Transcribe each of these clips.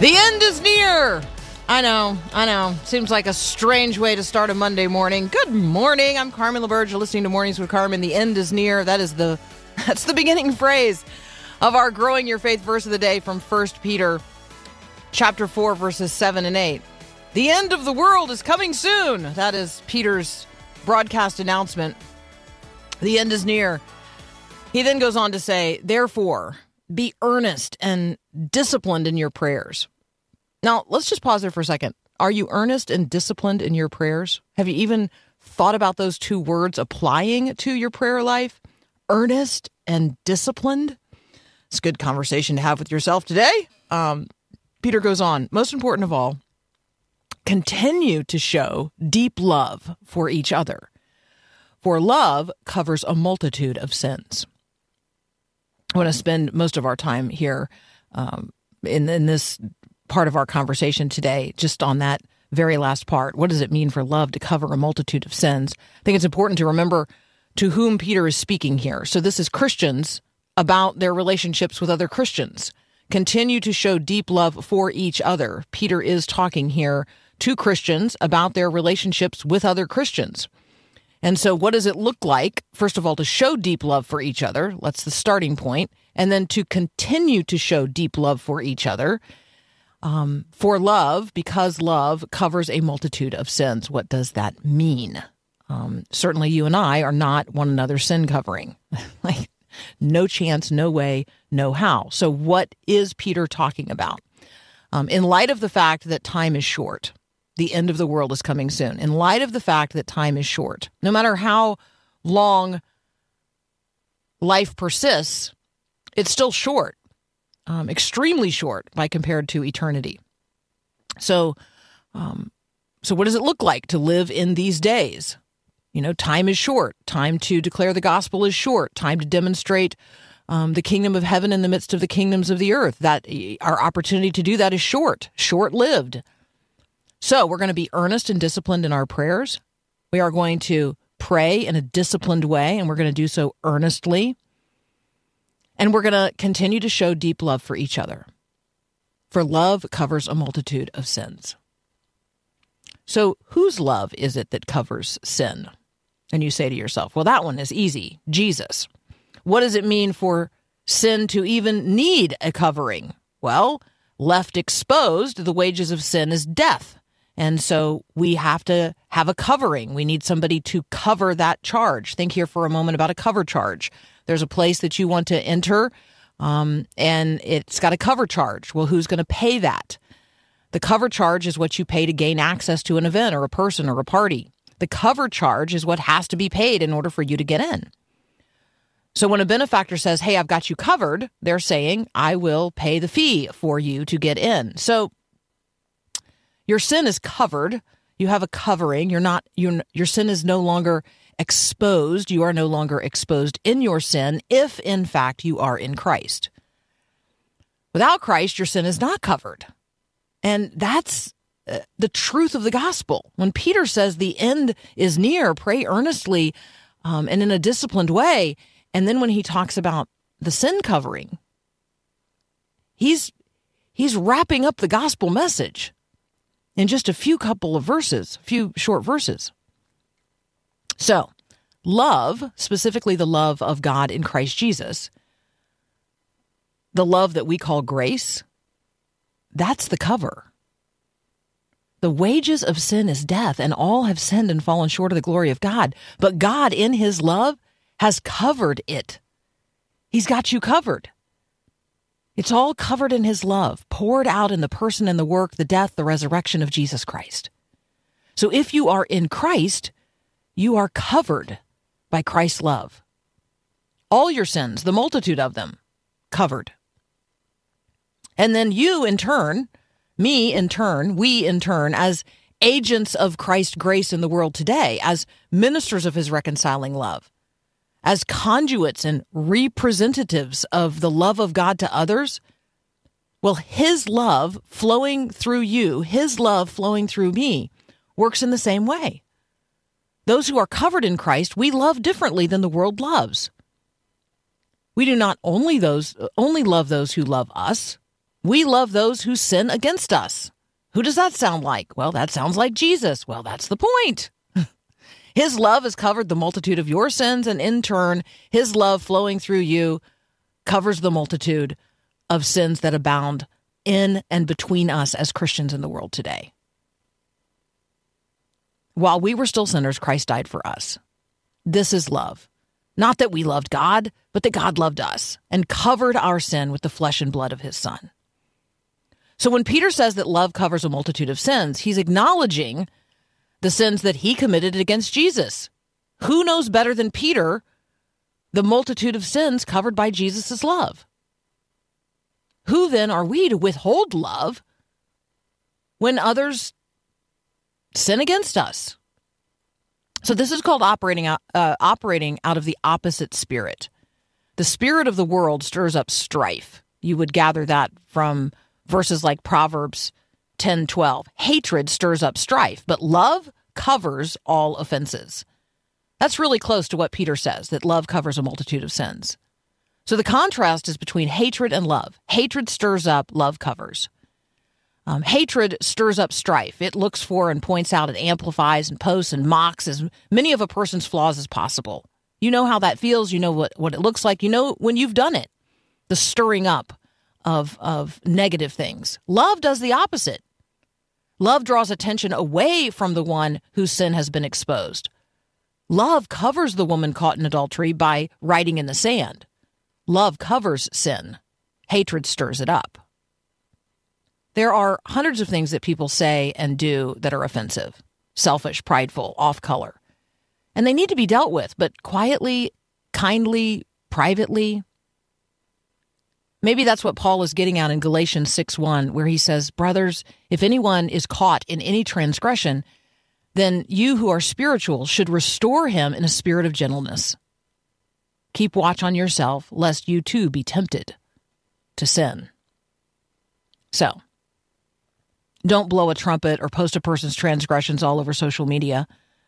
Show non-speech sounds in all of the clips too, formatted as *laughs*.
The end is near. I know, I know. Seems like a strange way to start a Monday morning. Good morning. I'm Carmen LaBerge. You're listening to Mornings with Carmen. The end is near. That is the *laughs* that's the beginning phrase of our growing your faith verse of the day from 1 Peter chapter 4 verses 7 and 8. The end of the world is coming soon. That is Peter's broadcast announcement. The end is near. He then goes on to say, "Therefore, be earnest and disciplined in your prayers." Now, let's just pause there for a second. Are you earnest and disciplined in your prayers? Have you even thought about those two words applying to your prayer life? Earnest and disciplined? It's a good conversation to have with yourself today. Um, Peter goes on, most important of all, continue to show deep love for each other. For love covers a multitude of sins. I want to spend most of our time here um, in, in this part of our conversation today, just on that very last part. What does it mean for love to cover a multitude of sins? I think it's important to remember to whom Peter is speaking here. So this is Christians about their relationships with other Christians. Continue to show deep love for each other. Peter is talking here to Christians about their relationships with other Christians. And so, what does it look like, first of all, to show deep love for each other? That's the starting point. And then to continue to show deep love for each other. Um, for love, because love covers a multitude of sins. What does that mean? Um, certainly, you and I are not one another's sin covering. *laughs* like, no chance, no way, no how. So, what is Peter talking about? Um, in light of the fact that time is short, the end of the world is coming soon. In light of the fact that time is short, no matter how long life persists, it's still short um, extremely short by compared to eternity. So, um, so what does it look like to live in these days? You know, time is short. Time to declare the gospel is short. Time to demonstrate um, the kingdom of heaven in the midst of the kingdoms of the earth. That our opportunity to do that is short, short lived. So we're going to be earnest and disciplined in our prayers. We are going to pray in a disciplined way, and we're going to do so earnestly. And we're going to continue to show deep love for each other. For love covers a multitude of sins. So, whose love is it that covers sin? And you say to yourself, well, that one is easy Jesus. What does it mean for sin to even need a covering? Well, left exposed, the wages of sin is death. And so we have to have a covering. We need somebody to cover that charge. Think here for a moment about a cover charge. There's a place that you want to enter, um, and it's got a cover charge. Well, who's going to pay that? The cover charge is what you pay to gain access to an event or a person or a party. The cover charge is what has to be paid in order for you to get in. So when a benefactor says, Hey, I've got you covered, they're saying, I will pay the fee for you to get in. So your sin is covered. You have a covering. You're not, your your sin is no longer exposed. You are no longer exposed in your sin if, in fact, you are in Christ. Without Christ, your sin is not covered. And that's uh, the truth of the gospel. When Peter says the end is near, pray earnestly um, and in a disciplined way. And then when he talks about the sin covering, he's he's wrapping up the gospel message in just a few couple of verses, a few short verses. So, love, specifically the love of God in Christ Jesus, the love that we call grace, that's the cover. The wages of sin is death, and all have sinned and fallen short of the glory of God. But God, in His love, has covered it. He's got you covered. It's all covered in his love, poured out in the person and the work, the death, the resurrection of Jesus Christ. So if you are in Christ, you are covered by Christ's love. All your sins, the multitude of them, covered. And then you, in turn, me in turn, we in turn, as agents of Christ's grace in the world today, as ministers of his reconciling love, as conduits and representatives of the love of God to others, well, his love flowing through you, his love flowing through me, works in the same way. Those who are covered in Christ, we love differently than the world loves. We do not only those only love those who love us, we love those who sin against us. Who does that sound like? Well, that sounds like Jesus. Well, that's the point. *laughs* his love has covered the multitude of your sins, and in turn, his love flowing through you covers the multitude of sins that abound in and between us as Christians in the world today. While we were still sinners, Christ died for us. This is love. Not that we loved God, but that God loved us and covered our sin with the flesh and blood of his Son. So when Peter says that love covers a multitude of sins, he's acknowledging the sins that he committed against Jesus. Who knows better than Peter the multitude of sins covered by Jesus' love? Who then are we to withhold love when others sin against us? So this is called operating out, uh, operating out of the opposite spirit. The spirit of the world stirs up strife. You would gather that from verses like Proverbs 10 12. Hatred stirs up strife, but love covers all offenses. That's really close to what Peter says that love covers a multitude of sins. So the contrast is between hatred and love. Hatred stirs up, love covers. Um, hatred stirs up strife. It looks for and points out and amplifies and posts and mocks as many of a person's flaws as possible. You know how that feels. You know what, what it looks like. You know when you've done it. The stirring up of, of negative things. Love does the opposite. Love draws attention away from the one whose sin has been exposed. Love covers the woman caught in adultery by writing in the sand. Love covers sin. Hatred stirs it up. There are hundreds of things that people say and do that are offensive, selfish, prideful, off color. And they need to be dealt with, but quietly, kindly, privately. Maybe that's what Paul is getting at in Galatians 6 1, where he says, Brothers, if anyone is caught in any transgression, then you who are spiritual should restore him in a spirit of gentleness. Keep watch on yourself, lest you too be tempted to sin. So, don't blow a trumpet or post a person's transgressions all over social media.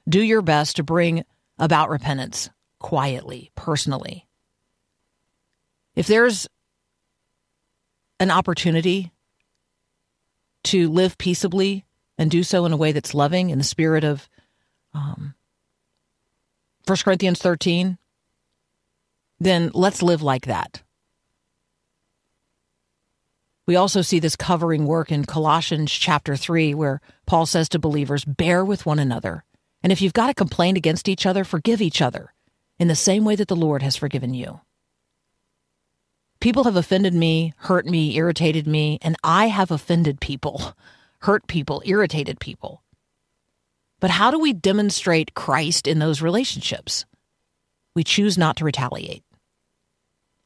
Do your best to bring about repentance quietly, personally. If there's an opportunity to live peaceably and do so in a way that's loving in the spirit of um, 1 Corinthians 13, then let's live like that. We also see this covering work in Colossians chapter 3, where Paul says to believers, Bear with one another. And if you've got a complaint against each other, forgive each other in the same way that the Lord has forgiven you. People have offended me, hurt me, irritated me, and I have offended people, *laughs* hurt people, irritated people. But how do we demonstrate Christ in those relationships? We choose not to retaliate.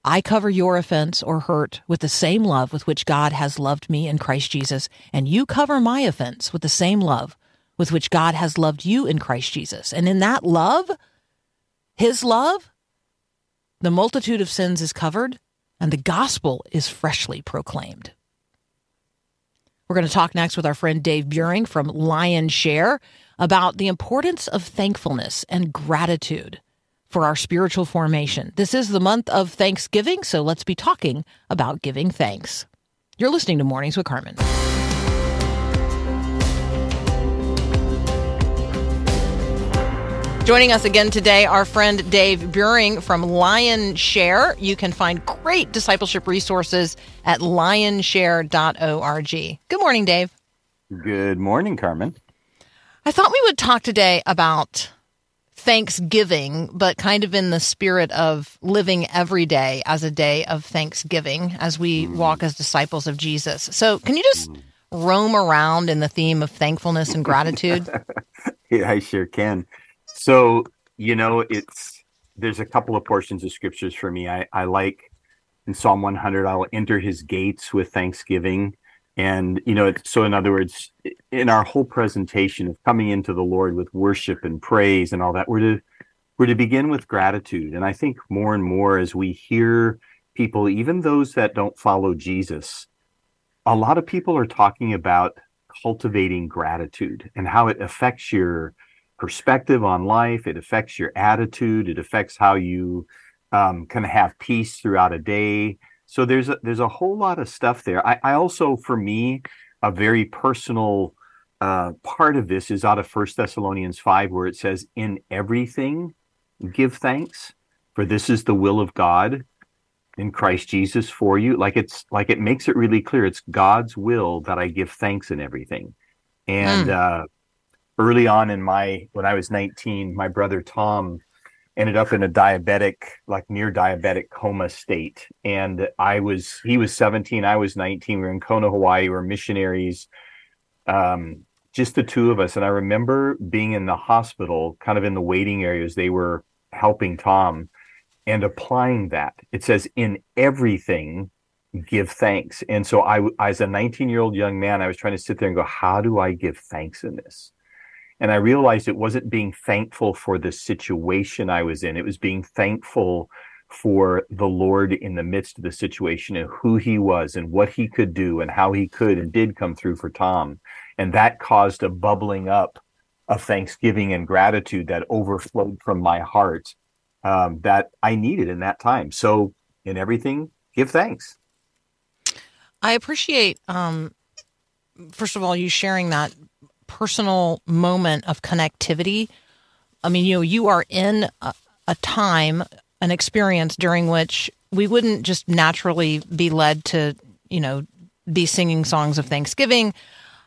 I cover your offense or hurt with the same love with which God has loved me in Christ Jesus, and you cover my offense with the same love with which God has loved you in Christ Jesus. And in that love, His love, the multitude of sins is covered, and the gospel is freshly proclaimed. We're going to talk next with our friend Dave Buehring from Lionshare about the importance of thankfulness and gratitude for our spiritual formation. This is the month of Thanksgiving, so let's be talking about giving thanks. You're listening to Mornings with Carmen. Joining us again today, our friend Dave Buehring from Lionshare. You can find great discipleship resources at lionshare.org. Good morning, Dave. Good morning, Carmen. I thought we would talk today about Thanksgiving, but kind of in the spirit of living every day as a day of Thanksgiving as we mm. walk as disciples of Jesus. So, can you just mm. roam around in the theme of thankfulness and gratitude? *laughs* Yeah, I sure can. So, you know, it's there's a couple of portions of scriptures for me. I, I like in Psalm 100, I'll enter his gates with thanksgiving. And, you know, so in other words, in our whole presentation of coming into the Lord with worship and praise and all that, we're to, we're to begin with gratitude. And I think more and more as we hear people, even those that don't follow Jesus, a lot of people are talking about cultivating gratitude and how it affects your perspective on life. It affects your attitude. It affects how you um, can have peace throughout a day. So there's a, there's a whole lot of stuff there. I, I also, for me, a very personal uh, part of this is out of First Thessalonians five, where it says, "In everything, give thanks, for this is the will of God in Christ Jesus for you. Like it's like it makes it really clear. It's God's will that I give thanks in everything. And uh, early on in my when I was 19, my brother Tom ended up in a diabetic, like near diabetic coma state. And I was he was 17, I was 19. We were in Kona, Hawaii. We were missionaries. Um, just the two of us. And I remember being in the hospital, kind of in the waiting areas. They were helping Tom and applying that. It says, in everything, give thanks. And so I, as a 19 year old young man, I was trying to sit there and go, how do I give thanks in this? And I realized it wasn't being thankful for the situation I was in. It was being thankful for the Lord in the midst of the situation and who he was and what he could do and how he could and did come through for Tom. And that caused a bubbling up of thanksgiving and gratitude that overflowed from my heart um, that I needed in that time. So, in everything, give thanks. I appreciate, um, first of all, you sharing that personal moment of connectivity. I mean, you know, you are in a, a time, an experience during which we wouldn't just naturally be led to, you know, be singing songs of Thanksgiving.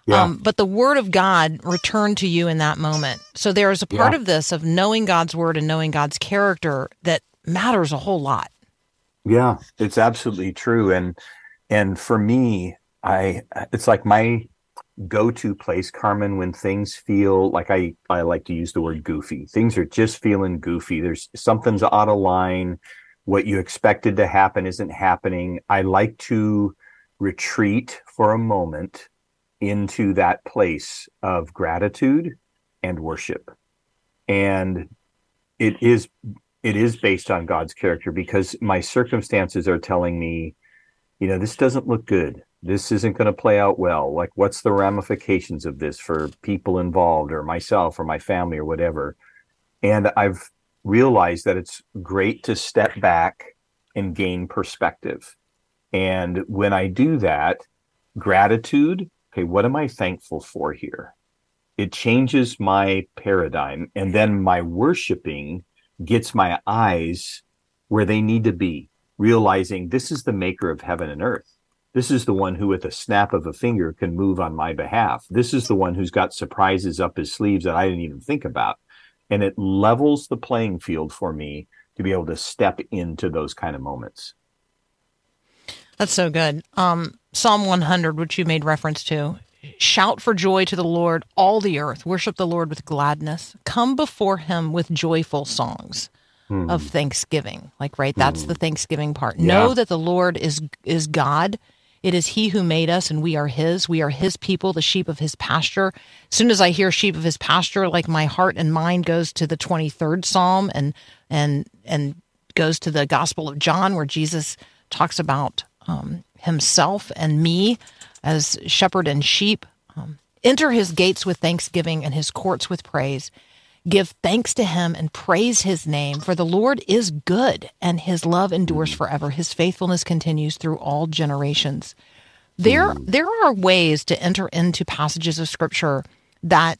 Yeah. Um, but the word of God returned to you in that moment. So there is a part Yeah. of this of knowing God's word and knowing God's character that matters a whole lot. Yeah, it's absolutely true. And and for me, I it's like my go-to place, Carmen, when things feel like I I like to use the word goofy. Things are just feeling goofy. There's something's out of line. What you expected to happen isn't happening. I like to retreat for a moment into that place of gratitude and worship. And it is it is based on God's character because my circumstances are telling me, you know, this doesn't look good. This isn't going to play out well. Like, what's the ramifications of this for people involved or myself or my family or whatever? And I've realized that it's great to step back and gain perspective. And when I do that, gratitude, okay, what am I thankful for here? It changes my paradigm. And then my worshiping gets my eyes where they need to be, realizing this is the maker of heaven and earth. This is the one who, with a snap of a finger, can move on my behalf. This is the one who's got surprises up his sleeves that I didn't even think about. And it levels the playing field for me to be able to step into those kind of moments. That's so good. Um, Psalm 100, which you made reference to. Shout for joy to the Lord, all the earth. Worship the Lord with gladness. Come before him with joyful songs of thanksgiving. Like, right? That's the thanksgiving part. Know that the Lord is is God. It is he who made us and we are his. We are his people, the sheep of his pasture. As soon as I hear sheep of his pasture, like my heart and mind goes to the 23rd Psalm and and and goes to the Gospel of John where Jesus talks about um, himself and me as shepherd and sheep. Um, enter his gates with thanksgiving and his courts with praise. Give thanks to him and praise his name, for the Lord is good and his love endures forever. His faithfulness continues through all generations. There, there are ways to enter into passages of scripture that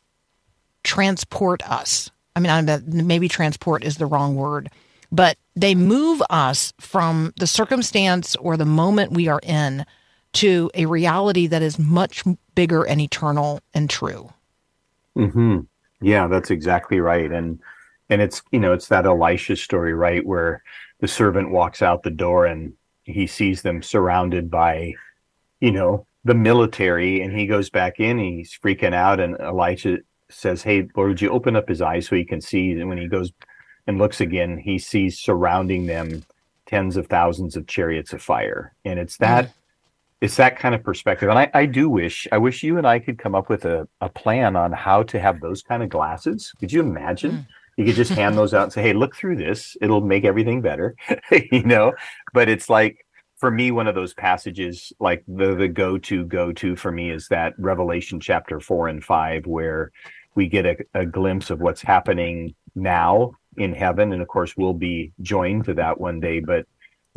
transport us. I mean, maybe transport is the wrong word, but they move us from the circumstance or the moment we are in to a reality that is much bigger and eternal and true. hmm Yeah, that's exactly right. And and it's you know it's that elisha story right where the servant walks out the door and he sees them surrounded by you know the military. And he goes back in he's freaking out. And elisha says hey lord would you open up his eyes so he can see? And when he goes and looks again he sees surrounding them tens of thousands of chariots of fire. And it's that mm. It's that kind of perspective and I, I do wish i wish you and i could come up with a, a plan on how to have those kind of glasses. Could you imagine? Mm. You could just hand those out and say hey look through this. It'll make everything better *laughs* you know? But it's like for me one of those passages like the the go to go to for me is that revelation chapter 4 and 5 where we get a, a glimpse of what's happening now in heaven and of course we'll be joined to that one day but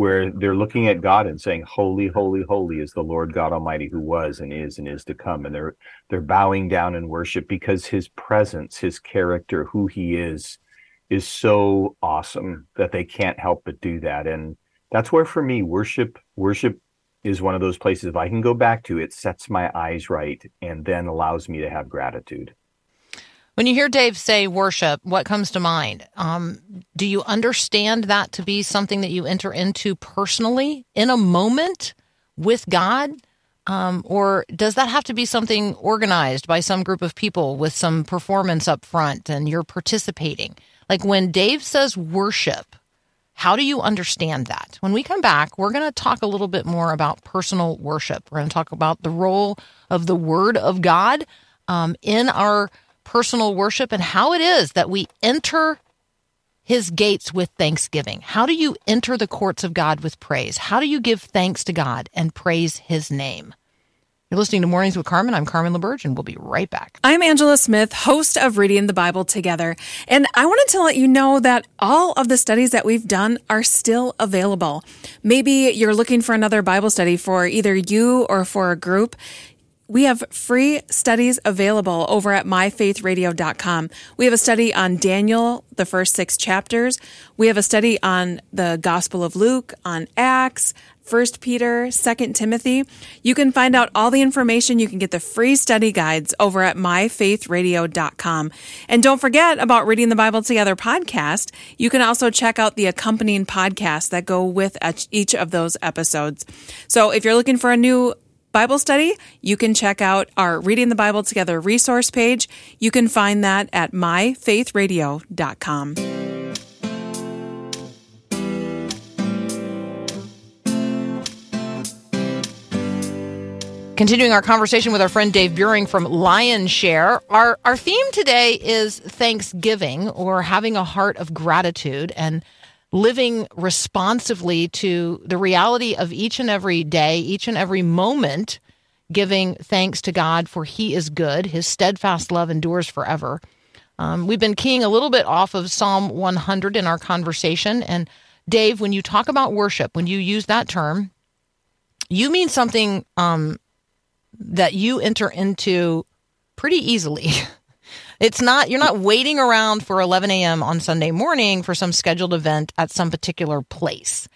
where they're looking at God and saying, "Holy, holy, holy is the Lord God Almighty, who was and is and is to come." And they're they're bowing down in worship because His presence, His character, who He is, is so awesome that they can't help but do that. And that's where, for me, worship worship is one of those places. If I can go back to, it sets my eyes right and then allows me to have gratitude. When you hear Dave say worship, what comes to mind? Um, do you understand that to be something that you enter into personally in a moment with God? Um, or does that have to be something organized by some group of people with some performance up front and you're participating? Like when Dave says worship, how do you understand that? When we come back, we're going to talk a little bit more about personal worship. We're going to talk about the role of the Word of God um, in our personal worship and how it is that we enter his gates with thanksgiving. How do you enter the courts of God with praise? How do you give thanks to God and praise his name? You're listening to Mornings with Carmen. I'm Carmen LaBerge, and we'll be right back. I'm Angela Smith, host of Reading the Bible Together. And I wanted to let you know that all of the studies that we've done are still available. Maybe you're looking for another Bible study for either you or for a group. We have free studies available over at myfaithradio.com. We have a study on Daniel, the first six chapters. We have a study on the Gospel of Luke, on Acts, 1 Peter, 2 Timothy. You can find out all the information. You can get the free study guides over at myfaithradio.com. And don't forget about Reading the Bible Together podcast. You can also check out the accompanying podcasts that go with each of those episodes. So if you're looking for a new Bible study, you can check out our Reading the Bible Together resource page. You can find that at myfaithradio.com. Continuing our conversation with our friend Dave Buehring from Lionshare, our our theme today is Thanksgiving or having a heart of gratitude and living responsively to the reality of each and every day, each and every moment, giving thanks to God for He is good. His steadfast love endures forever. Um, we've been keying a little bit off of Psalm 100 in our conversation. And Dave, when you talk about worship, when you use that term, you mean something um, that you enter into pretty easily. *laughs* It's not, you're not waiting around for 11 a.m. on Sunday morning for some scheduled event at some particular place.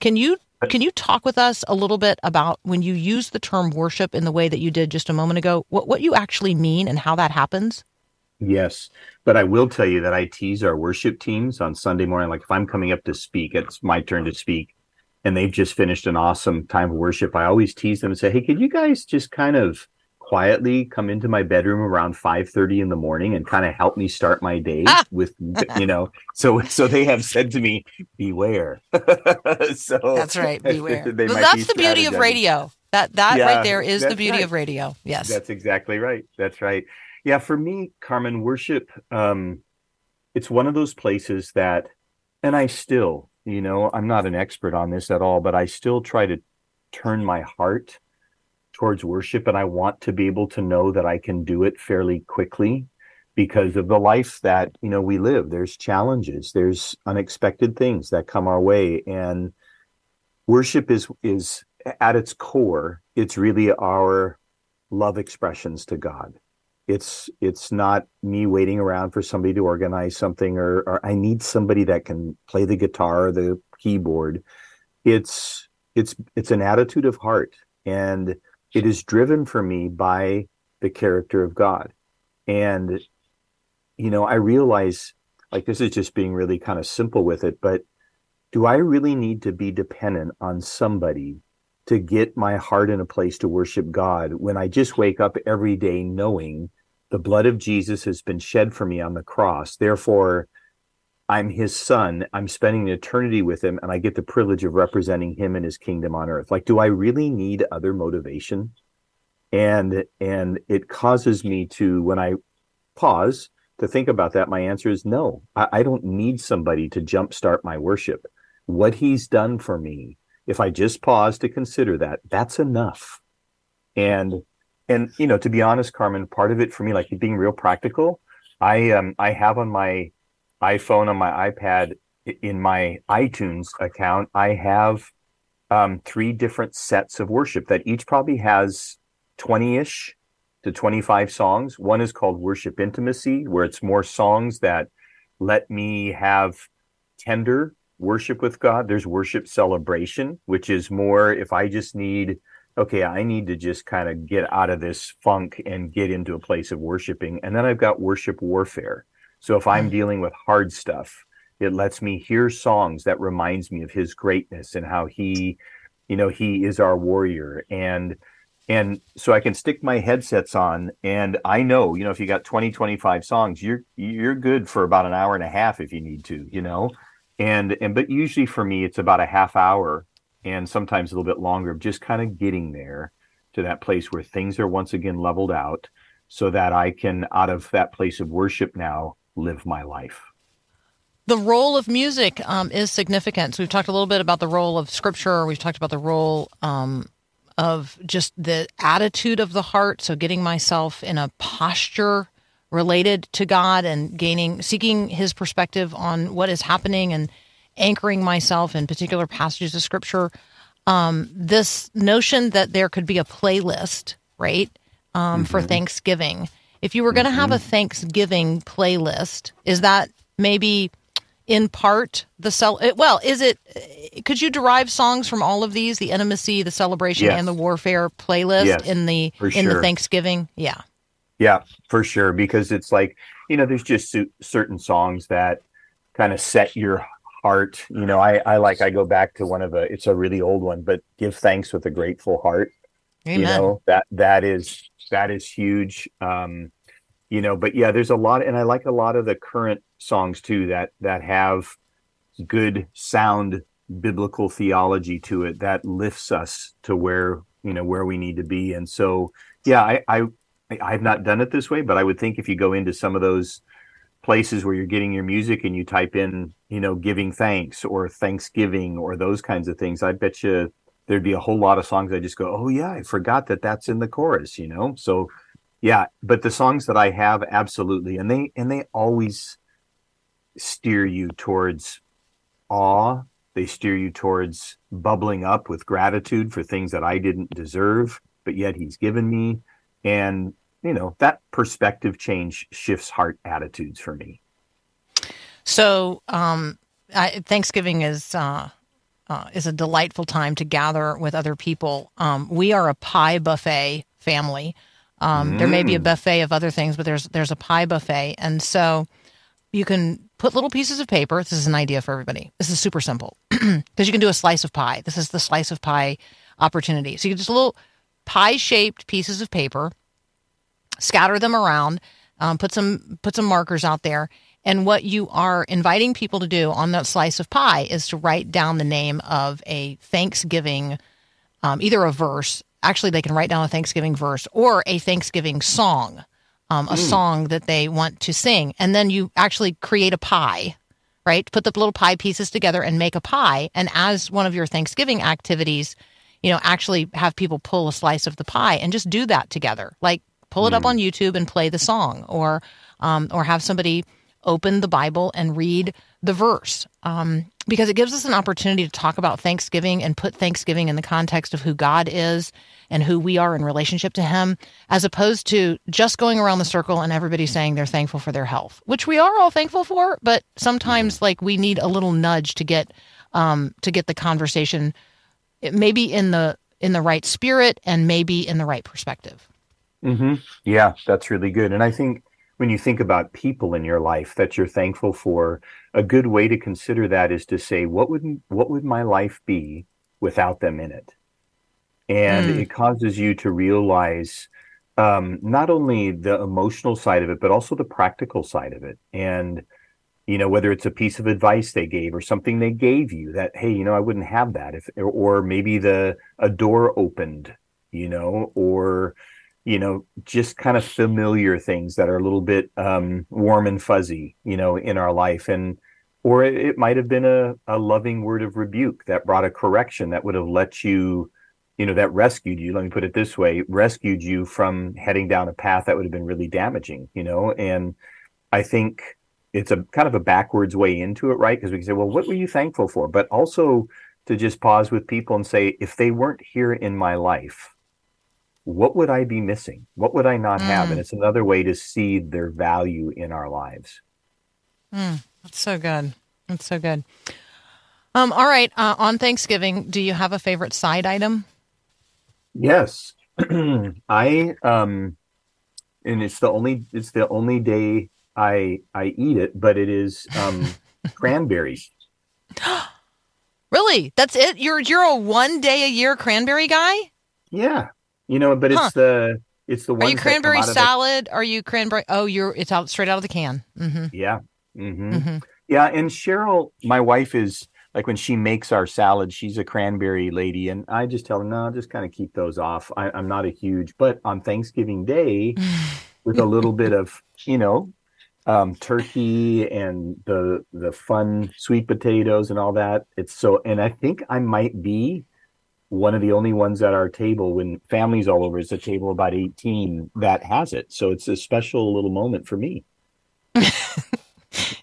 Can you can you talk with us a little bit about when you use the term worship in the way that you did just a moment ago, what, what you actually mean and how that happens? Yes, but I will tell you that I tease our worship teams on Sunday morning. Like if I'm coming up to speak, it's my turn to speak, and they've just finished an awesome time of worship. I always tease them and say, "Hey, could you guys just kind of quietly come into my bedroom around 5:30 in the morning and kind of help me start my day ah! with you know so so they have said to me beware. *laughs* So that's right beware. *laughs* well, that's the beauty of radio. That that yeah, right there is the beauty right. of radio. Yes. That's exactly right. That's right. Yeah for me carmen worship um it's one of those places that and i still you know i'm not an expert on this at all but i still try to turn my heart towards worship and I want to be able to know that I can do it fairly quickly because of the life that you know we live. There's challenges there's unexpected things that come our way and worship is is at its core it's really our love expressions to God. It's it's not me waiting around for somebody to organize something or, or I need somebody that can play the guitar or the keyboard. It's it's it's an attitude of heart and it is driven for me by the character of God. And, you know, I realize like this is just being really kind of simple with it, but do I really need to be dependent on somebody to get my heart in a place to worship God when I just wake up every day knowing the blood of Jesus has been shed for me on the cross? Therefore, I'm his son. I'm spending eternity with him, and I get the privilege of representing him and his kingdom on earth. Like, do I really need other motivation? And and it causes me to, when I pause to think about that, my answer is no. I, I don't need somebody to jumpstart my worship. What he's done for me, if I just pause to consider that, that's enough. And and you know, to be honest, Carmen, part of it for me, like being real practical, I um I have on my iPhone on my iPad in my iTunes account, I have um, three different sets of worship that each probably has 20 ish to 25 songs. One is called Worship Intimacy, where it's more songs that let me have tender worship with God. There's Worship Celebration, which is more if I just need, okay, I need to just kind of get out of this funk and get into a place of worshiping. And then I've got Worship Warfare so if I'm dealing with hard stuff, it lets me hear songs that reminds me of his greatness and how he, you know, he is our warrior. And and so I can stick my headsets on and I know, you know, if you got 20, 25 songs, you're you're good for about an hour and a half if you need to, you know. And and but usually for me it's about a half hour and sometimes a little bit longer of just kind of getting there to that place where things are once again leveled out so that I can out of that place of worship now live my life. The role of music um, is significant. So we've talked a little bit about the role of scripture. We've talked about the role um, of just the attitude of the heart. So getting myself in a posture related to God and gaining, seeking His perspective on what is happening and anchoring myself in particular passages of scripture. Um, this notion that there could be a playlist, right, um, mm-hmm. for Thanksgiving if you were going to mm-hmm. have a mm-hmm. Thanksgiving playlist, is that maybe in part the cel? Well, is it? Could you derive songs from all of these? The intimacy, the celebration, yes. and the warfare playlist yes, in the in sure. the Thanksgiving? Yeah, yeah, for sure. Because it's like you know, there's just certain songs that kind of set your heart. You know, I I like I go back to one of a. It's a really old one, but give thanks with a grateful heart. Amen. You know that that is that is huge. Um, you know, but yeah, there's a lot, and I like a lot of the current songs too that that have good sound biblical theology to it that lifts us to where you know where we need to be. And so, yeah, I, I I've not done it this way, but I would think if you go into some of those places where you're getting your music and you type in, you know, giving thanks or Thanksgiving or those kinds of things, I bet you there'd be a whole lot of songs I just go, oh yeah, I forgot that that's in the chorus, you know. So yeah, but the songs that I have absolutely, and they and they always steer you towards awe. They steer you towards bubbling up with gratitude for things that I didn't deserve, but yet He's given me, and you know that perspective change shifts heart attitudes for me. So, um, I, Thanksgiving is uh, uh, is a delightful time to gather with other people. Um, we are a pie buffet family. Um, mm. There may be a mm. buffet of other things, but there's there's a pie buffet, and so you can put little pieces of paper. This is an idea for everybody. This is super simple *clears throat* because you can do a slice of pie. This is the slice of pie opportunity. So you just little pie shaped pieces of paper, scatter them around, um, put some put some markers out there, and what you are inviting people to do on that slice of pie is to write down the name of a Thanksgiving, um, either a verse. Actually, they can write down a Thanksgiving verse or a Thanksgiving song, um, a mm. song that they want to sing. And then you actually create a pie, right? Put the little pie pieces together and make a pie. And as one of your Thanksgiving activities, you know, actually have people pull a slice of the pie and just do that together. Like pull it mm. up on YouTube and play the song or, um, or have somebody open the Bible and read the verse um, because it gives us an opportunity to talk about Thanksgiving and put Thanksgiving in the context of who God is and who we are in relationship to Him, as opposed to just going around the circle and everybody saying they're thankful for their health, which we are all thankful for, but sometimes like we need a little nudge to get um, to get the conversation maybe in the in the right spirit and maybe in the right perspective. Mm-hmm. Yeah, that's really good, and I think when you think about people in your life that you're thankful for, a good way to consider that is to say, what would what would my life be without them in it? And Mm. it causes you to realize um, not only the emotional side of it, but also the practical side of it. And you know whether it's a piece of advice they gave or something they gave you that hey you know i wouldn't have that if or maybe the a door opened you know or you know just kind of familiar things that are a little bit um warm and fuzzy you know in our life and or it, might have been a, a loving word of rebuke that brought a correction that would have let you you know that rescued you let me put it this way rescued you from heading down a path that would have been really damaging you know and i think it's a kind of a backwards way into it, right? Because we can say, well, what were you thankful for? But also to just pause with people and say, if they weren't here in my life, what would I be missing? What would I not have? And it's another way to see their value in our lives. That's so good. That's so good. Um, all right. Uh, on Thanksgiving, do you have a favorite side item? Yes. *clears throat* I um and it's the only it's the only day I I eat it, but it is um *laughs* cranberries. *gasps* Really? That's it? You're you're a one day a year cranberry guy? Yeah. You know, but it's the it's the Are you cranberry salad? Are you cranberry? Oh, you're it's out straight out of the can. hmm Yeah. hmm Mhm. Yeah. And Cheryl, my wife is like when she makes our salad, she's a cranberry lady. And I just tell her, no, just kind of keep those off. I, I'm not a huge, but on Thanksgiving Day, *laughs* with a little bit of, you know, um, turkey and the the fun sweet potatoes and all that. It's so, and I think I might be one of the only ones at our table when families all over. is a table about 18 that has it. So it's a special little moment for me. *laughs*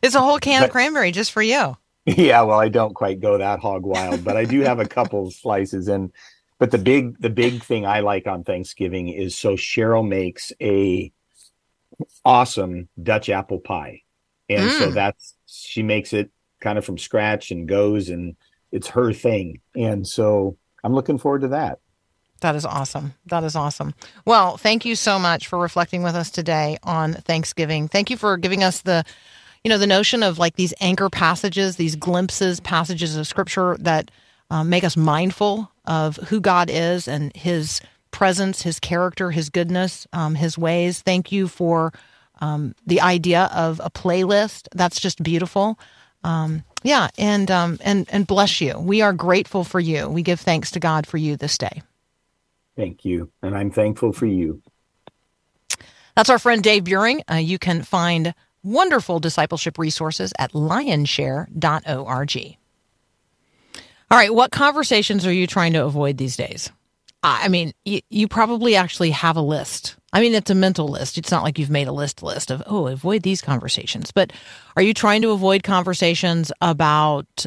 It's a whole can of cranberry just for you. *laughs* Yeah, well, I don't quite go that hog wild, but I do have a couple *laughs* slices and but the big the big thing I like on Thanksgiving is so Cheryl makes a awesome Dutch apple pie. And so Mm. that's she makes it kind of from scratch and goes and it's her thing. And so I'm looking forward to that. That is awesome. That is awesome. Well, thank you so much for reflecting with us today on Thanksgiving. Thank you for giving us the you know the notion of like these anchor passages, these glimpses, passages of scripture that um, make us mindful of who God is and His presence, His character, His goodness, um, His ways. Thank you for um, the idea of a playlist. That's just beautiful. Um, yeah, and um, and and bless you. We are grateful for you. We give thanks to God for you this day. Thank you. And I'm thankful for you. That's our friend Dave Buehring. Uh, you can find wonderful discipleship resources at lionshare.org. All right, what conversations are you trying to avoid these days? I mean, you, you probably actually have a list. I mean, it's a mental list. It's not like you've made a list list of, oh, avoid these conversations. But are you trying to avoid conversations about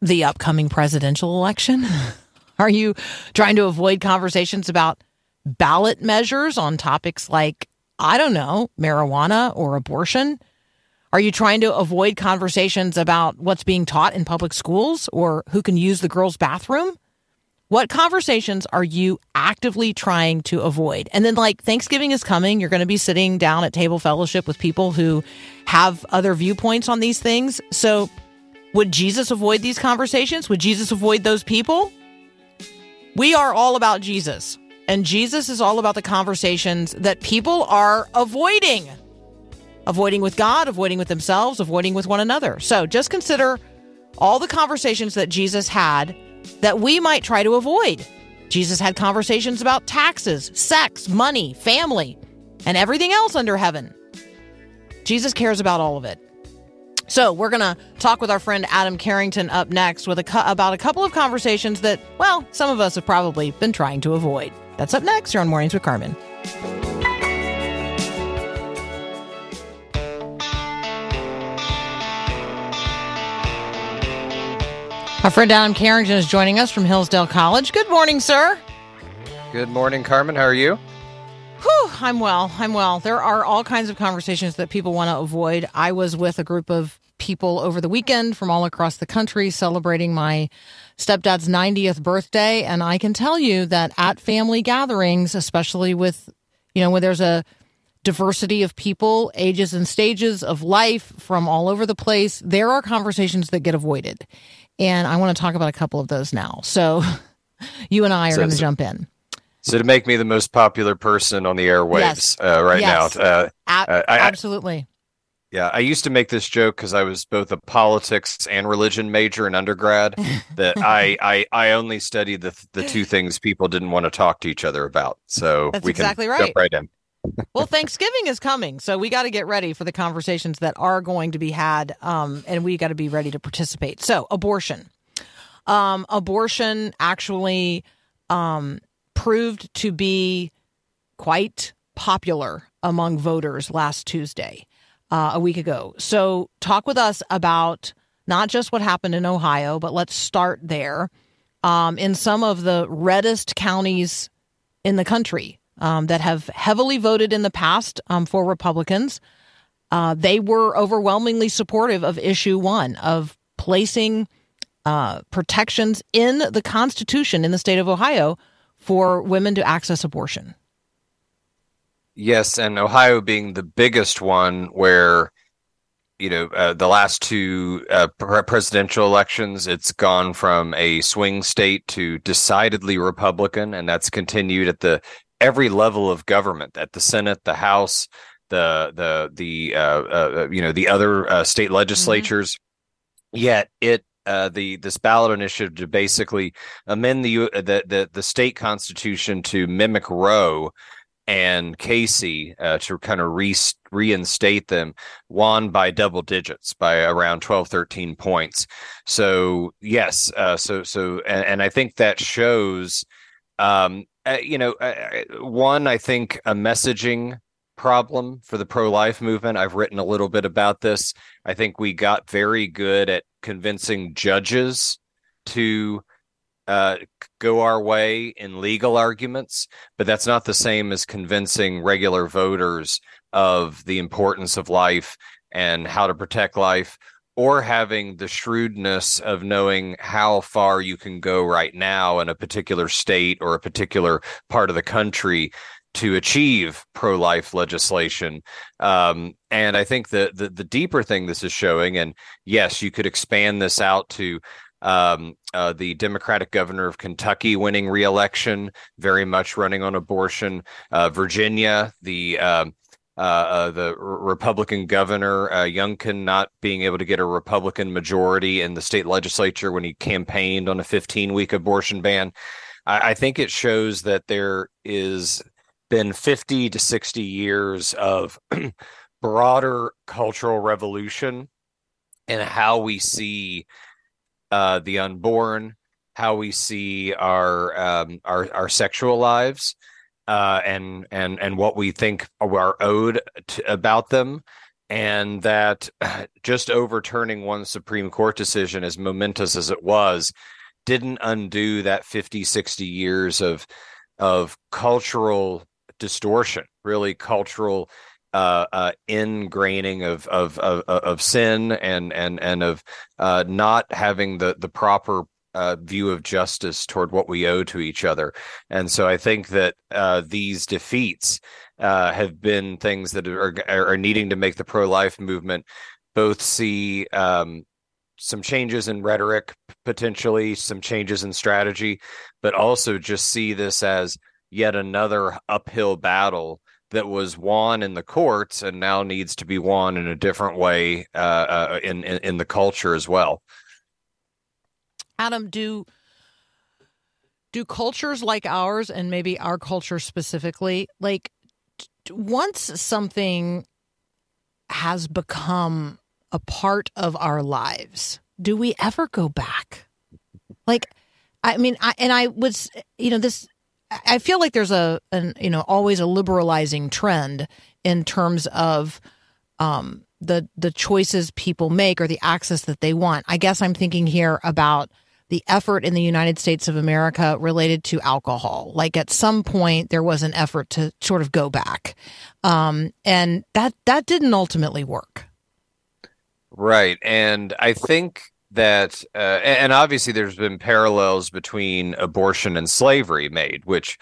the upcoming presidential election? *laughs* Are you trying to avoid conversations about ballot measures on topics like, I don't know, marijuana or abortion? Are you trying to avoid conversations about what's being taught in public schools or who can use the girls' bathroom? What conversations are you actively trying to avoid? And then, like, Thanksgiving is coming. You're going to be sitting down at table fellowship with people who have other viewpoints on these things. So, would Jesus avoid these conversations? Would Jesus avoid those people? We are all about Jesus, and Jesus is all about the conversations that people are avoiding. Avoiding with God, avoiding with themselves, avoiding with one another. So just consider all the conversations that Jesus had that we might try to avoid. Jesus had conversations about taxes, sex, money, family, and everything else under heaven. Jesus cares about all of it. So we're going to talk with our friend Adam Carrington up next with a cu- about a couple of conversations that, well, some of us have probably been trying to avoid. That's up next here on Mornings with Carmen. Our friend Adam Carrington is joining us from Hillsdale College. Good morning, sir. Good morning, Carmen. How are you? Whew, I'm well. I'm well. There are all kinds of conversations that people want to avoid. I was with a group of people over the weekend from all across the country celebrating my stepdad's 90th birthday. And I can tell you that at family gatherings, especially with, you know, when there's a diversity of people, ages and stages of life from all over the place. There are conversations that get avoided. And I want to talk about a couple of those now. So *laughs* you and I are So- going to so- jump in. So to make me the most popular person on the airwaves Yes. uh, right Yes. now, uh, A- Uh, I- absolutely. yeah, I used to make this joke because I was both a politics and religion major in undergrad. *laughs* that I, I I only studied the the two things people didn't want to talk to each other about. So That's we can exactly jump right. right in. Well, Thanksgiving is coming, so we got to get ready for the conversations that are going to be had, um, and we got to be ready to participate. So, abortion, um, abortion actually um, proved to be quite popular among voters last Tuesday, uh, a week ago. So, talk with us about not just what happened in Ohio, but let's start there. Um, in some of the reddest counties in the country um, that have heavily voted in the past um, for Republicans. Uh, they were overwhelmingly supportive of issue one of placing uh, protections in the Constitution in the state of Ohio for women to access abortion. Yes, and Ohio being the biggest one where you know uh, the last two uh, pre- presidential elections it's gone from a swing state to decidedly Republican and that's continued at the every level of government at the Senate, the House, the the the uh, uh, you know the other uh, state legislatures. Yet it uh, the this ballot initiative to basically amend the the the, the state constitution to mimic Roe and Casey uh, to kind of re- reinstate them won by double digits by around 12 13 points so yes uh, so so and, and I think that shows um uh, you know uh, one I think a messaging problem for the pro-life movement. I've written a little bit about this. I think we got very good at convincing judges to uh, go our way in legal arguments, but that's not the same as convincing regular voters of the importance of life and how to protect life, or having the shrewdness of knowing how far you can go right now in a particular state or a particular part of the country to achieve pro-life legislation. Um, and I think the, the the deeper thing this is showing, and yes, you could expand this out to um, uh, the Democratic governor of Kentucky winning re-election, very much running on abortion. Uh, Virginia, the um, uh, uh, the Republican governor uh, Youngkin not being able to get a Republican majority in the state legislature when he campaigned on a 15-week abortion ban. I, I think it shows that there is been 50 to 60 years of *clears throat* broader cultural revolution in how we see uh, the unborn, how we see our um, our our sexual lives, uh, and and and what we think are owed to, about them, and that *sighs* just overturning one Supreme Court decision, as momentous as it was, didn't undo that 50, 60 years of of cultural distortion, really cultural uh, uh, ingraining of, of of of sin and and and of uh, not having the the proper uh, view of justice toward what we owe to each other. And so I think that uh, these defeats uh, have been things that are are needing to make the pro life movement both see. Um, some changes in rhetoric, potentially some changes in strategy, but also just see this as yet another uphill battle that was won in the courts and now needs to be won in a different way uh, uh, in, in in the culture as well. Adam, do do cultures like ours and maybe our culture specifically, like once something has become a part of our lives, do we ever go back? Like, I mean, I and I was, you know, this. I feel like there's a, an, you know, always a liberalizing trend in terms of um, the the choices people make or the access that they want. I guess I'm thinking here about the effort in the United States of America related to alcohol. Like at some point, there was an effort to sort of go back, um, and that that didn't ultimately work. Right. And I think that, uh, and obviously there's been parallels between abortion and slavery made, which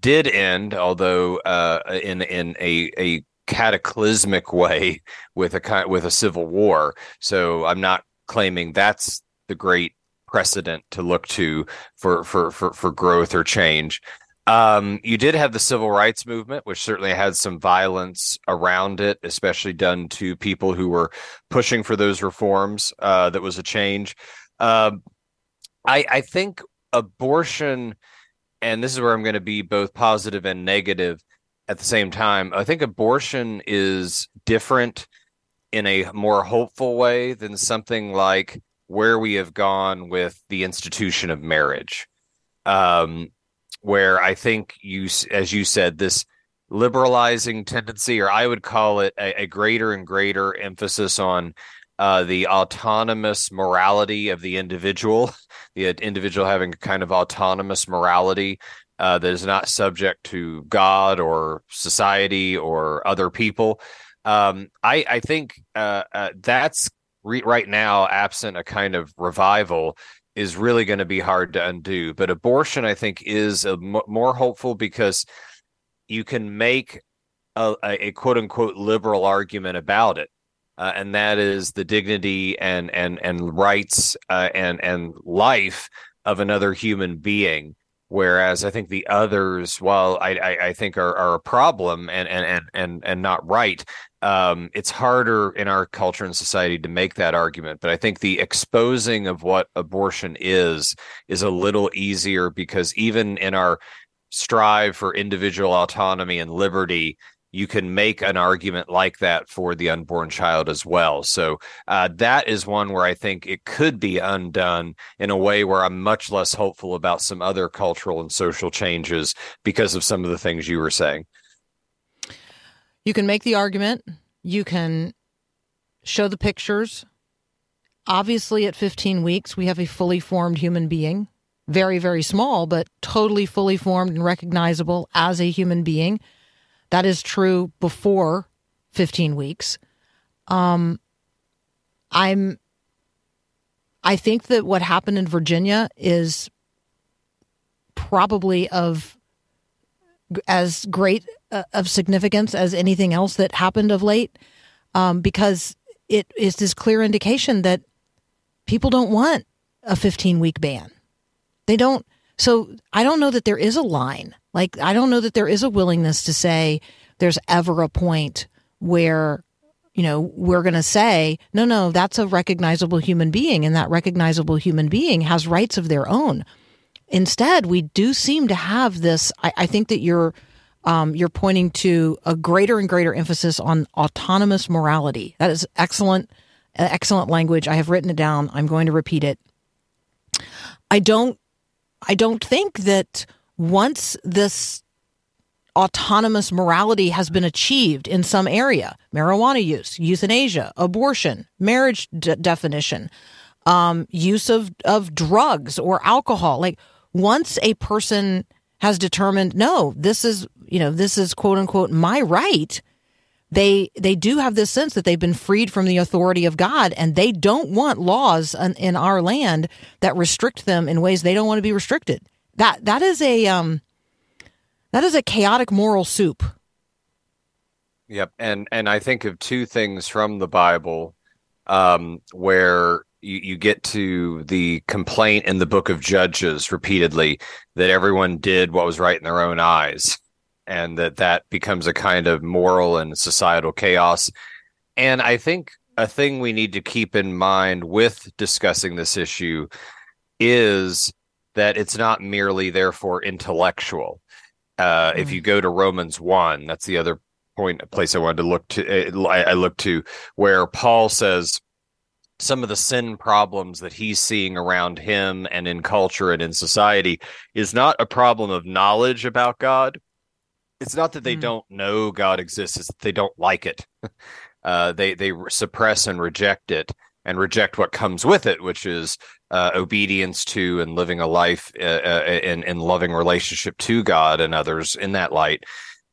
did end, although uh, in in a a cataclysmic way with a with a civil war. So I'm not claiming that's the great precedent to look to for for for, for growth or change. Um, you did have the civil rights movement, which certainly had some violence around it, especially done to people who were pushing for those reforms. Uh, that was a change. Uh, I, I think abortion, and this is where I'm going to be both positive and negative at the same time. I think abortion is different in a more hopeful way than something like where we have gone with the institution of marriage. Um, where I think you, as you said, this liberalizing tendency, or I would call it a, a greater and greater emphasis on uh, the autonomous morality of the individual, *laughs* the individual having a kind of autonomous morality uh, that is not subject to God or society or other people. Um, I, I think uh, uh that's re- right now, absent a kind of revival, is really going to be hard to undo. But abortion, I think, is more hopeful because you can make a, a, quote unquote liberal argument about it. Uh, and that is the dignity and and and rights uh, and and life of another human being. Whereas I think the others, while I, I, I think are, are a problem and, and and and and not right, um, it's harder in our culture and society to make that argument. But I think the exposing of what abortion is is a little easier because even in our strive for individual autonomy and liberty, you can make an argument like that for the unborn child as well. So uh, that is one where I think it could be undone in a way where I'm much less hopeful about some other cultural and social changes because of some of the things you were saying. You can make the argument, you can show the pictures. Obviously, at 15 weeks, we have a fully formed human being, very, very small, but totally fully formed and recognizable as a human being. That is true before 15 weeks. Um, I'm, I think that what happened in Virginia is probably of as great uh, of significance as anything else that happened of late, um, because it is this clear indication that people don't want a 15 week ban. They don't. So I don't know that there is a line. Like, I don't know that there is a willingness to say there's ever a point where, you know, we're going to say, no, no, that's a recognizable human being, and that recognizable human being has rights of their own. Instead, we do seem to have this. I, I think that you're um, you're pointing to a greater and greater emphasis on autonomous morality. That is excellent, excellent language. I have written it down. I'm going to repeat it. I don't, I don't think that once this autonomous morality has been achieved in some area, marijuana use, euthanasia, abortion, marriage definition, um, use of, of drugs or alcohol, like once a person has determined, no, this is you know, this is quote unquote my right. They they do have this sense that they've been freed from the authority of God, and they don't want laws in, in our land that restrict them in ways they don't want to be restricted. That that is a um, that is a chaotic moral soup. Yep, and and I think of two things from the Bible um, where you, you get to the complaint in the book of Judges repeatedly that everyone did what was right in their own eyes and that that becomes a kind of moral and societal chaos. And I think a thing we need to keep in mind with discussing this issue is that it's not merely therefore intellectual. Uh, mm. If you go to Romans one, that's the other point, place I wanted to look to. I, I look to where Paul says some of the sin problems that he's seeing around him and in culture and in society is not a problem of knowledge about God, it's not that they mm. don't know God exists; it's that they don't like it. *laughs* uh, they they suppress and reject it, and reject what comes with it, which is uh, obedience to and living a life uh, uh, in in loving relationship to God and others in that light.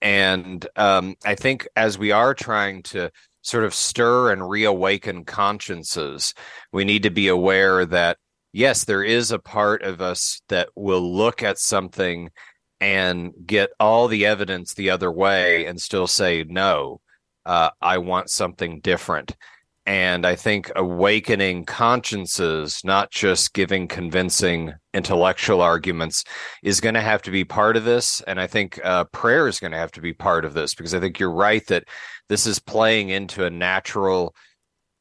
And um, I think as we are trying to sort of stir and reawaken consciences, we need to be aware that yes, there is a part of us that will look at something and get all the evidence the other way and still say no uh, I want something different. And I think awakening consciences, not just giving convincing intellectual arguments, is going to have to be part of this. And I think uh, prayer is going to have to be part of this because I think you're right that this is playing into a natural,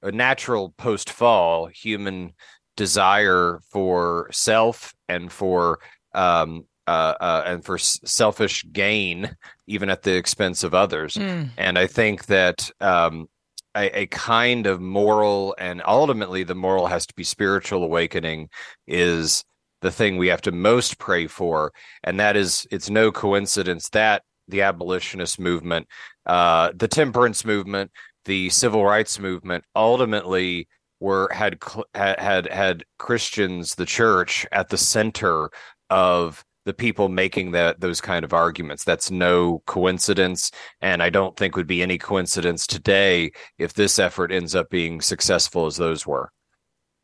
a natural post fall human desire for self and for um, uh, uh, and for s- selfish gain, even at the expense of others. Mm. And I think that um, a, a kind of moral and ultimately the moral has to be spiritual awakening is the thing we have to most pray for. And that is, it's no coincidence that the abolitionist movement, uh, the temperance movement, the civil rights movement ultimately were had had had had Christians, the church, at the center of the people making that those kind of arguments. That's no coincidence, and I don't think would be any coincidence today if this effort ends up being successful as those were.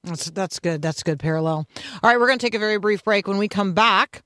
That's that's good. That's good parallel. All right, we're going to take a very brief break. When we come back,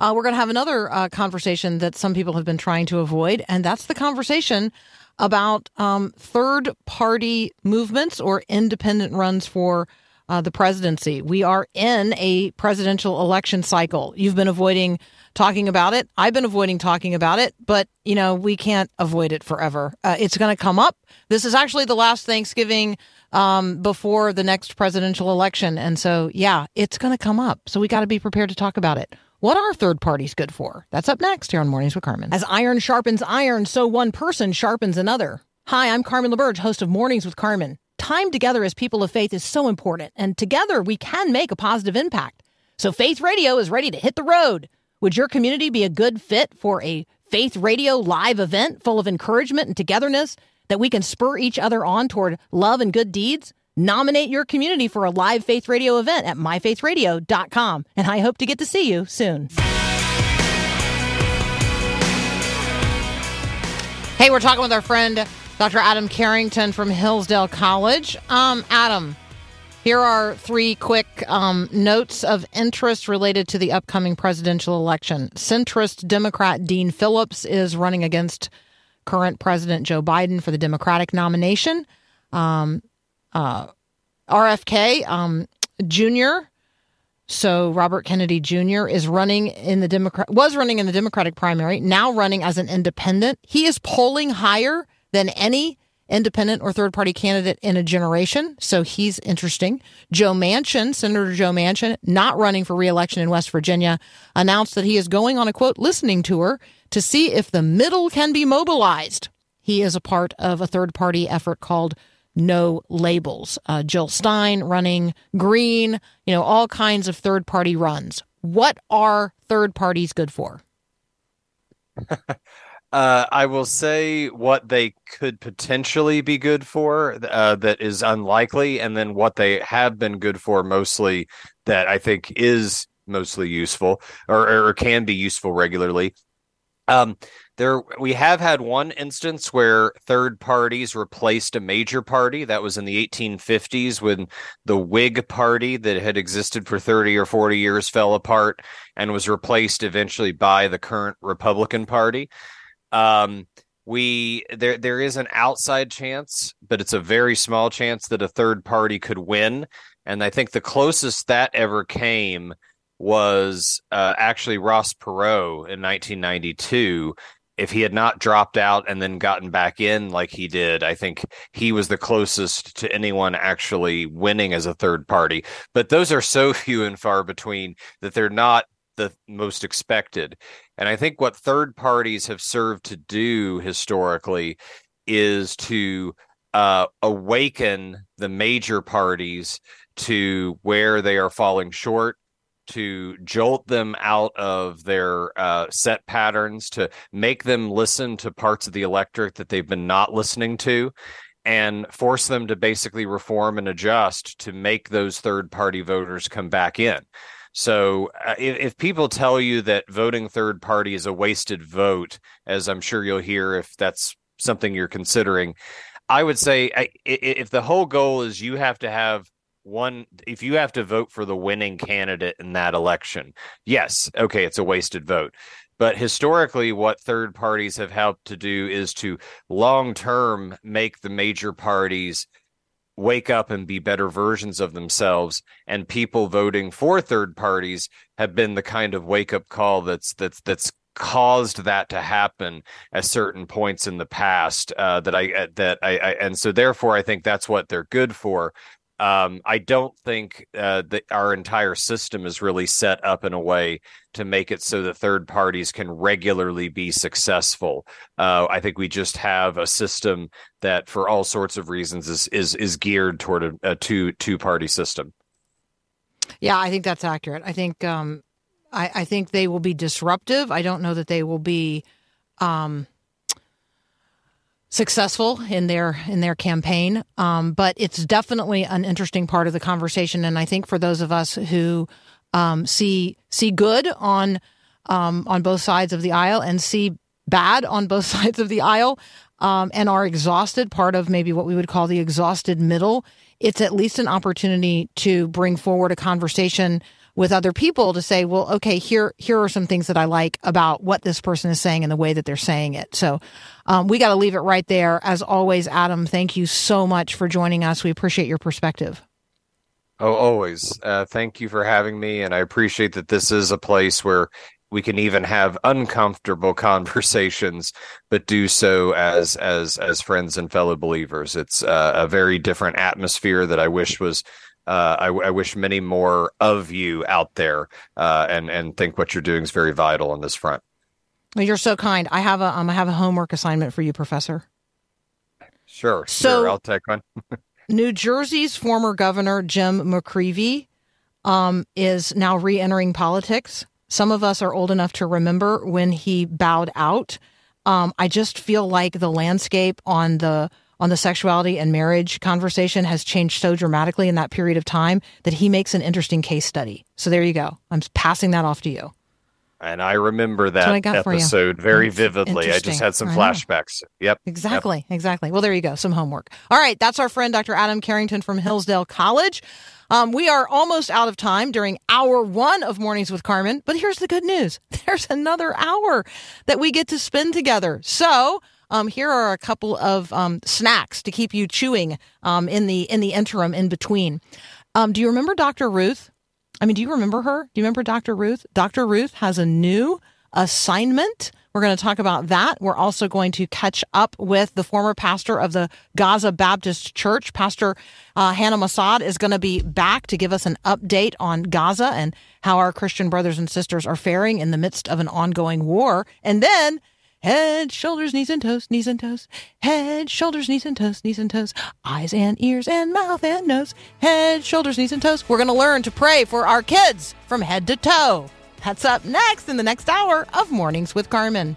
uh, we're going to have another uh, conversation that some people have been trying to avoid, and that's the conversation about um, third party movements or independent runs for uh, the presidency. We are in a presidential election cycle. You've been avoiding talking about it. I've been avoiding talking about it, but you know we can't avoid it forever. Uh, it's going to come up. This is actually the last Thanksgiving um, before the next presidential election, and so yeah, it's going to come up. So we got to be prepared to talk about it. What are third parties good for? That's up next here on Mornings with Carmen. As iron sharpens iron, so one person sharpens another. Hi, I'm Carmen LaBerge, host of Mornings with Carmen. Time together as people of faith is so important, and together we can make a positive impact. So Faith Radio is ready to hit the road. Would your community be a good fit for a Faith Radio live event full of encouragement and togetherness that we can spur each other on toward love and good deeds? Nominate your community for a live Faith Radio event at myfaithradio.com, and I hope to get to see you soon. Hey, we're talking with our friend Dr. Adam Carrington from Hillsdale College. Um, Adam, here are three quick um, notes of interest related to the upcoming presidential election. Centrist Democrat Dean Phillips is running against current President Joe Biden for the Democratic nomination. Um, uh, RFK um, Jr. So Robert Kennedy Jr. is running in the Democrat was running in the Democratic primary, now running as an independent. He is polling higher than any independent or third party candidate in a generation. So he's interesting. Joe Manchin, Senator Joe Manchin, not running for reelection in West Virginia, announced that he is going on a quote listening tour to see if the middle can be mobilized. He is a part of a third party effort called No Labels. Uh, Jill Stein running Green, you know, all kinds of third party runs. What are third parties good for? *laughs* Uh, I will say what they could potentially be good for uh, that is unlikely, and then what they have been good for mostly that I think is mostly useful or, or can be useful regularly. Um, there we have had one instance where third parties replaced a major party. That was in the 1850s when the Whig Party that had existed for 30 or 40 years fell apart and was replaced eventually by the current Republican Party um we there there is an outside chance but it's a very small chance that a third party could win. And i think the closest that ever came was uh, actually ross perot in 1992 if he had not dropped out and then gotten back in like he did i think he was the closest to anyone actually winning as a third party. But those are so *laughs* few and far between that they're not the most expected. And I think what third parties have served to do historically is to uh, awaken the major parties to where they are falling short, to jolt them out of their uh, set patterns, to make them listen to parts of the electorate that they've been not listening to. And force them to basically reform and adjust to make those third party voters come back in. So uh, if, if, people tell you that voting third party is a wasted vote, as I'm sure you'll hear if that's something you're considering, I would say I, if the whole goal is you have to have one, if you have to vote for the winning candidate in that election, yes, okay, it's a wasted vote. But historically, what third parties have helped to do is to long term make the major parties wake up and be better versions of themselves and people voting for third parties have been the kind of wake up call that's that's that's caused that to happen at certain points in the past uh, that I uh, that I, I and so therefore I think that's what they're good for um, I don't think uh, that our entire system is really set up in a way to make it so that third parties can regularly be successful. Uh, I think we just have a system that, for all sorts of reasons, is is is geared toward a, a two two party system. Yeah, I think that's accurate. I think um, I, I think they will be disruptive. I don't know that they will be. Um, successful in their in their campaign. Um, but it's definitely an interesting part of the conversation, and I think for those of us who um, see see good on um, on both sides of the aisle and see bad on both *laughs* sides of the aisle, um, and are exhausted, part of maybe what we would call the exhausted middle. It's at least an opportunity to bring forward a conversation with other people to say, well, okay, here here are some things that I like about what this person is saying and the way that they're saying it. So um, we got to leave it right there. As always, Adam, thank you so much for joining us. We appreciate your perspective. Oh, always. Uh, thank you for having me, and I appreciate that this is a place where we can even have uncomfortable *laughs* conversations, but do so as as as friends and fellow believers. It's uh, a very different atmosphere that I wish was uh, I, I, wish many more of you out there, uh, and and think what you're doing is very vital on this front. You're so kind. I have a um, I have a homework assignment for you, Professor. Sure, so, sure, I'll take one. *laughs* New Jersey's former governor Jim McGreevey um, is now re-entering politics. Some of us are old enough to remember when he bowed out. Um, I just feel like the landscape on the on the sexuality and marriage conversation has changed so dramatically in that period of time that he makes an interesting case study. So there you go. I'm passing that off to you. And I remember that I episode very vividly. I just had some flashbacks. Yep. Exactly. Yep. Exactly. Well, there you go. Some homework. All right. That's our friend, Dr. Adam Carrington from Hillsdale College. Um, we are almost out of time during hour one of Mornings with Carmen, but here's the good news. *laughs* There's another hour that we get to spend together. So, um, here are a couple of um, snacks to keep you chewing um, in the in the interim in between. Um, do you remember Dr. Ruth? I mean, do you remember her? Do you remember Dr. Ruth? Dr. Ruth has a new assignment. We're going to talk about that. We're also going to catch up with the former pastor of the Gaza Baptist Church. Pastor uh, Hanna Massad is going to be back to give us an update on Gaza and how our Christian brothers and sisters are faring in the midst of an ongoing war. And then Head, shoulders, knees and toes, knees and toes. Head, shoulders, knees and toes, knees and toes. Eyes and ears and mouth and nose. Head, shoulders, knees and toes. We're going to learn to pray for our kids from head to toe. That's up next in the next hour of Mornings with Carmen.